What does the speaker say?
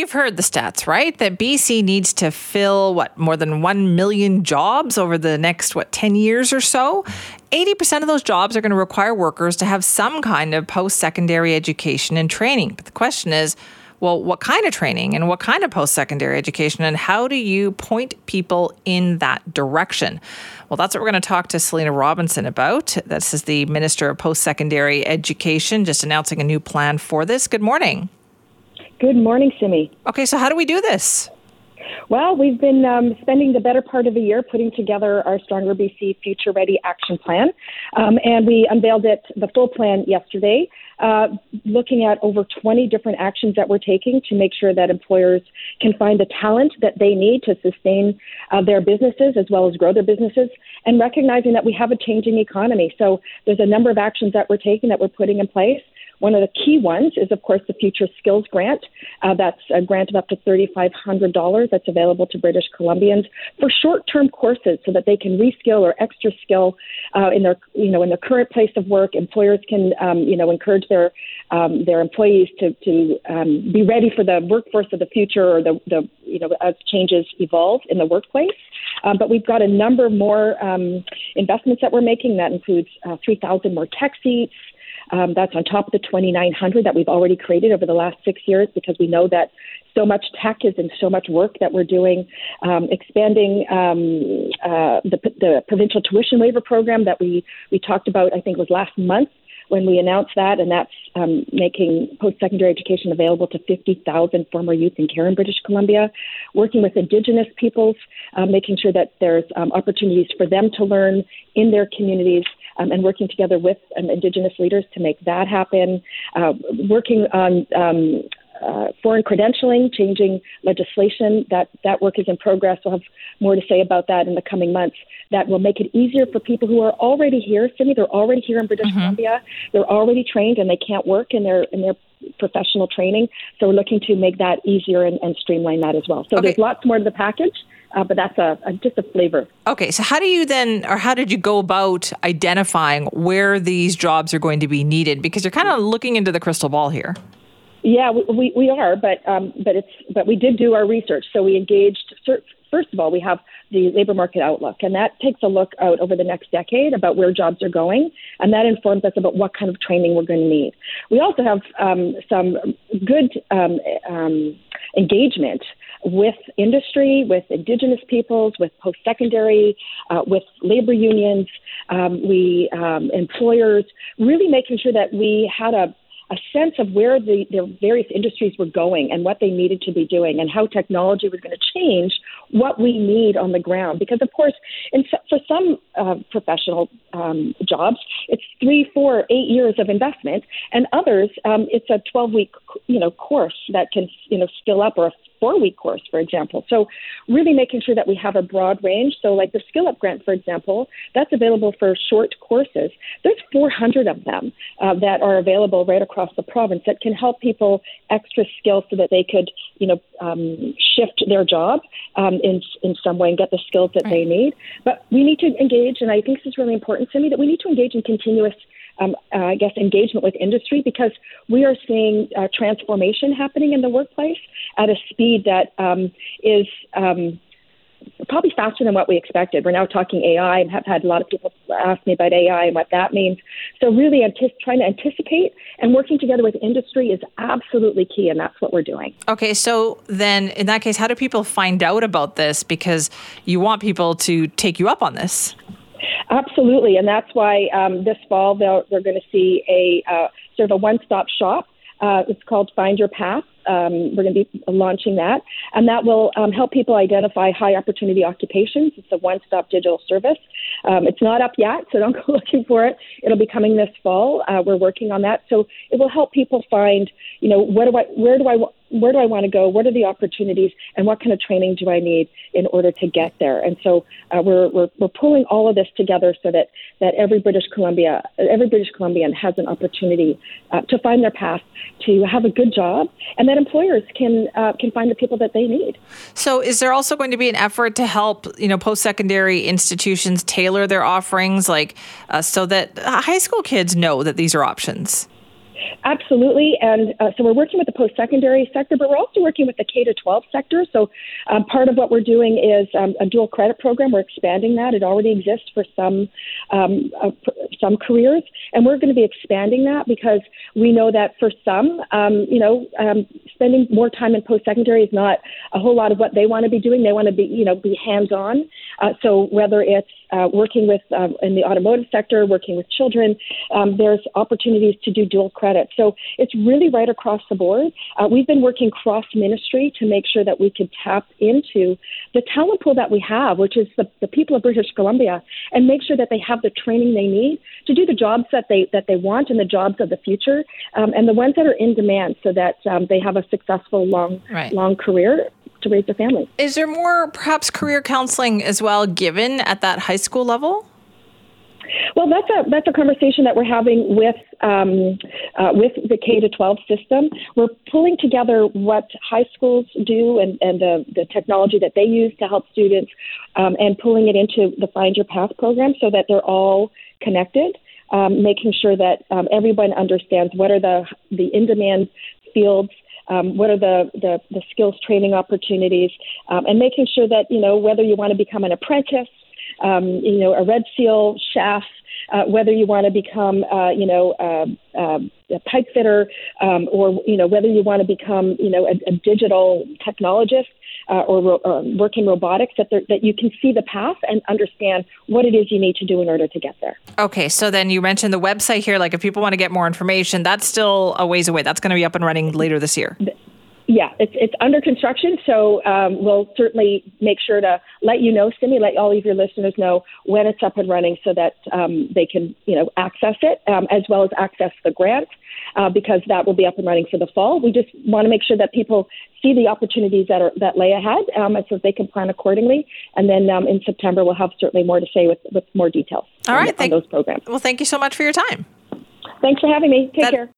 You've heard the stats, right? That BC needs to fill what more than 1 million jobs over the next what 10 years or so. 80% of those jobs are going to require workers to have some kind of post-secondary education and training. But the question is, well, what kind of training and what kind of post secondary education, and how do you point people in that direction? Well, that's what we're going to talk to Selina Robinson about. This is the Minister of Post Secondary Education, just announcing a new plan for this. Good morning. Good morning, Simi. Okay, so how do we do this? Well, we've been um, spending the better part of the year putting together our Stronger BC Future Ready Action Plan, um, and we unveiled it, the full plan, yesterday. Uh, looking at over 20 different actions that we're taking to make sure that employers can find the talent that they need to sustain uh, their businesses as well as grow their businesses, and recognizing that we have a changing economy. So there's a number of actions that we're taking that we're putting in place. One of the key ones is, of course, the Future Skills Grant. Uh, that's a grant of up to $3,500 that's available to British Columbians for short-term courses so that they can reskill or extra skill uh, in their, you know, in their current place of work. Employers can, um, you know, encourage their um, their employees to to um, be ready for the workforce of the future or the, the you know as changes evolve in the workplace. Um, but we've got a number more um, investments that we're making. That includes uh, 3,000 more tech seats. Um, that's on top of the 2,900 that we've already created over the last six years because we know that so much tech is in so much work that we're doing. Um, expanding um, uh, the, the provincial tuition waiver program that we, we talked about, I think was last month when we announced that, and that's um, making post secondary education available to 50,000 former youth in care in British Columbia, working with Indigenous peoples, uh, making sure that there's um, opportunities for them to learn in their communities um, and working together with um, Indigenous leaders to make that happen, uh, working on um, uh, foreign credentialing, changing legislation. That that work is in progress. We'll have more to say about that in the coming months. That will make it easier for people who are already here. Sydney, they're already here in British mm-hmm. Columbia. They're already trained and they can't work in their in their professional training. So we're looking to make that easier and, and streamline that as well. So okay. there's lots more to the package. Uh, but that's a, a, just a flavor. Okay, so how do you then, or how did you go about identifying where these jobs are going to be needed? Because you're kind of looking into the crystal ball here. Yeah, we, we are, but um, but it's but we did do our research. So we engaged. First of all, we have the labor market outlook, and that takes a look out over the next decade about where jobs are going, and that informs us about what kind of training we're going to need. We also have um, some good um, um, engagement with industry, with Indigenous peoples, with post secondary, uh, with labor unions, um, we um, employers, really making sure that we had a a sense of where the, various industries were going and what they needed to be doing and how technology was going to change what we need on the ground. Because, of course, in, for some uh, professional um, jobs, it's three, four, eight years of investment, and others, um, it's a 12 week you know, course that can you know, skill up or a four week course, for example. So, really making sure that we have a broad range. So, like the Skill Up Grant, for example, that's available for short courses. There's 400 of them uh, that are available right across the province that can help people extra skills so that they could, you know, um, shift their job um, in in some way and get the skills that right. they need. But we need to engage, and I think this is really important to me that we need to engage in continuous um, uh, I guess, engagement with industry because we are seeing uh, transformation happening in the workplace at a speed that um, is um, probably faster than what we expected. We're now talking AI and have had a lot of people ask me about AI and what that means. So, really, antic- trying to anticipate and working together with industry is absolutely key, and that's what we're doing. Okay, so then in that case, how do people find out about this? Because you want people to take you up on this. Absolutely, and that's why um, this fall they're, going to see a uh, sort of a one-stop shop. Uh, it's called Find Your Path. Um, we're going to be launching that, and that will um, help people identify high opportunity occupations. It's a one stop digital service. Um, it's not up yet, so don't go looking for it. It'll be coming this fall. Uh, we're working on that, so it will help people find, you know, what do I, where do I, where do I want to go? What are the opportunities, and what kind of training do I need in order to get there? And so uh, we're, we're we're pulling all of this together so that that every British Columbia, every British Columbian has an opportunity uh, to find their path, to have a good job, and that employers can uh, can find the people that they need. So, is there also going to be an effort to help you know post secondary institutions tailor their offerings, like uh, so that high school kids know that these are options? Absolutely, and uh, so we're working with the post-secondary sector, but we're also working with the K to 12 sector. So um, part of what we're doing is um, a dual credit program. We're expanding that. It already exists for some um, uh, some careers, and we're going to be expanding that because we know that for some, um, you know, um, spending more time in post-secondary is not a whole lot of what they want to be doing. They want to be, you know, be hands-on. Uh, so whether it's uh, working with um, in the automotive sector, working with children, um, there's opportunities to do dual credit. So it's really right across the board. Uh, we've been working cross ministry to make sure that we could tap into the talent pool that we have, which is the, the people of British Columbia, and make sure that they have the training they need to do the jobs that they that they want and the jobs of the future, um, and the ones that are in demand, so that um, they have a successful long right. long career to raise their family. Is there more perhaps career counseling as well given at that high school level? Well, that's a that's a conversation that we're having with um, uh, with the K to 12 system. We're pulling together what high schools do and, and the, the technology that they use to help students, um, and pulling it into the Find Your Path program so that they're all connected. Um, making sure that um, everyone understands what are the the in demand fields um, what are the, the, the, skills training opportunities, um, and making sure that, you know, whether you want to become an apprentice, um, you know, a Red Seal chef, uh, whether you want to become, uh, you know, uh, uh, a pipe fitter, um, or you know, whether you want to become, you know, a, a digital technologist, uh, or ro- uh, work in robotics that that you can see the path and understand what it is you need to do in order to get there. Okay, so then you mentioned the website here. Like, if people want to get more information, that's still a ways away. That's going to be up and running later this year. It's it's under construction, so um, we'll certainly make sure to let you know, Simi, let all of your listeners know when it's up and running, so that um, they can you know access it um, as well as access the grant, uh, because that will be up and running for the fall. We just want to make sure that people see the opportunities that are that lay ahead, um, so they can plan accordingly. And then um, in September, we'll have certainly more to say with with more details. All right, on, thank, on those programs. Well, thank you so much for your time. Thanks for having me. Take that, care.